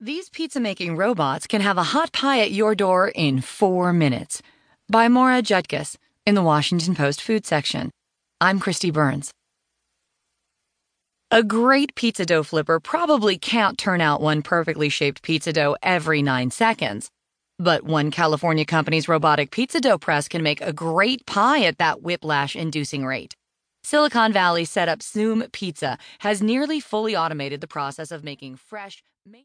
These pizza making robots can have a hot pie at your door in four minutes. By Maura Judkis in the Washington Post food section. I'm Kristi Burns. A great pizza dough flipper probably can't turn out one perfectly shaped pizza dough every nine seconds. But one California company's robotic pizza dough press can make a great pie at that whiplash inducing rate. Silicon Valley setup Zume Pizza has nearly fully automated the process of making fresh,